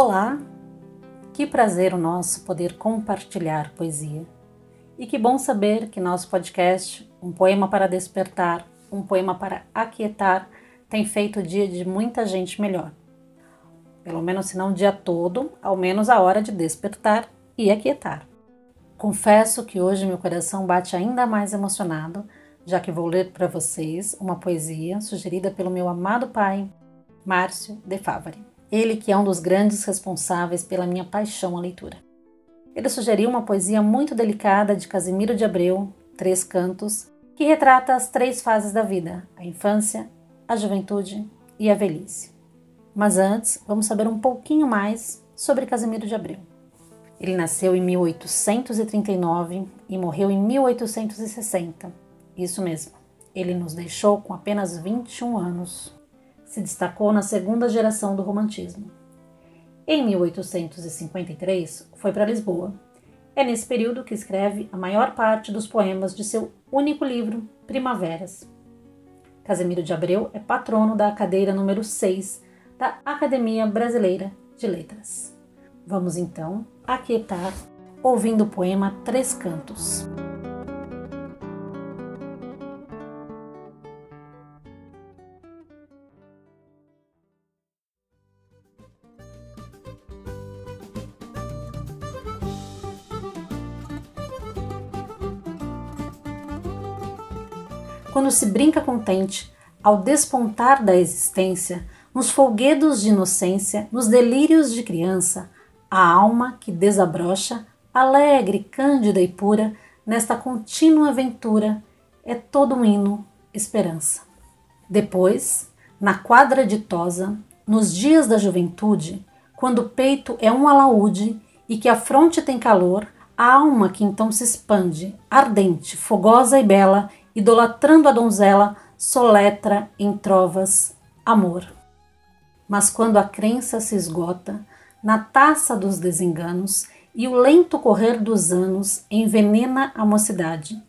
Olá! Que prazer o nosso poder compartilhar poesia. E que bom saber que nosso podcast, Um Poema para Despertar, Um Poema para Aquietar, tem feito o dia de muita gente melhor. Pelo menos se não o dia todo, ao menos a hora de despertar e aquietar. Confesso que hoje meu coração bate ainda mais emocionado, já que vou ler para vocês uma poesia sugerida pelo meu amado pai, Márcio de Favari. Ele que é um dos grandes responsáveis pela minha paixão à leitura. Ele sugeriu uma poesia muito delicada de Casimiro de Abreu, Três Cantos, que retrata as três fases da vida: a infância, a juventude e a velhice. Mas antes, vamos saber um pouquinho mais sobre Casimiro de Abreu. Ele nasceu em 1839 e morreu em 1860. Isso mesmo, ele nos deixou com apenas 21 anos. Se destacou na segunda geração do romantismo. Em 1853, foi para Lisboa. É nesse período que escreve a maior parte dos poemas de seu único livro, Primaveras. Casimiro de Abreu é patrono da cadeira número 6 da Academia Brasileira de Letras. Vamos então aquietar ouvindo o poema Três Cantos. Quando se brinca contente, ao despontar da existência, nos folguedos de inocência, nos delírios de criança, a alma que desabrocha, alegre, cândida e pura, nesta contínua aventura, é todo um hino, esperança. Depois, na quadra ditosa, nos dias da juventude, quando o peito é um alaúde e que a fronte tem calor, a alma que então se expande, ardente, fogosa e bela, idolatrando a donzela, soletra em trovas amor. Mas quando a crença se esgota, na taça dos desenganos e o lento correr dos anos envenena a mocidade.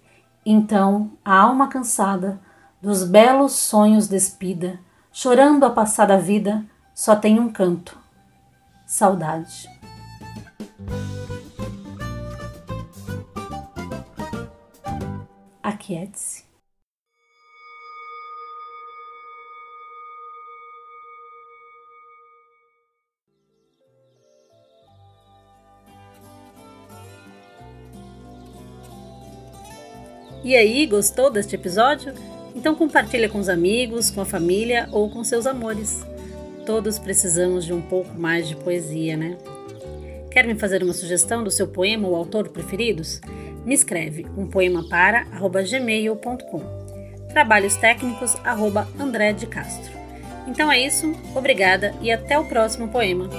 Então a alma cansada, dos belos sonhos despida, chorando a passada vida, só tem um canto: saudade. Aquiete-se. E aí, gostou deste episódio? Então compartilha com os amigos, com a família ou com seus amores. Todos precisamos de um pouco mais de poesia, né? Quer me fazer uma sugestão do seu poema ou autor preferidos? Me escreve um poema para gmail.com. Trabalhos técnicos André de Castro. Então é isso, obrigada e até o próximo poema.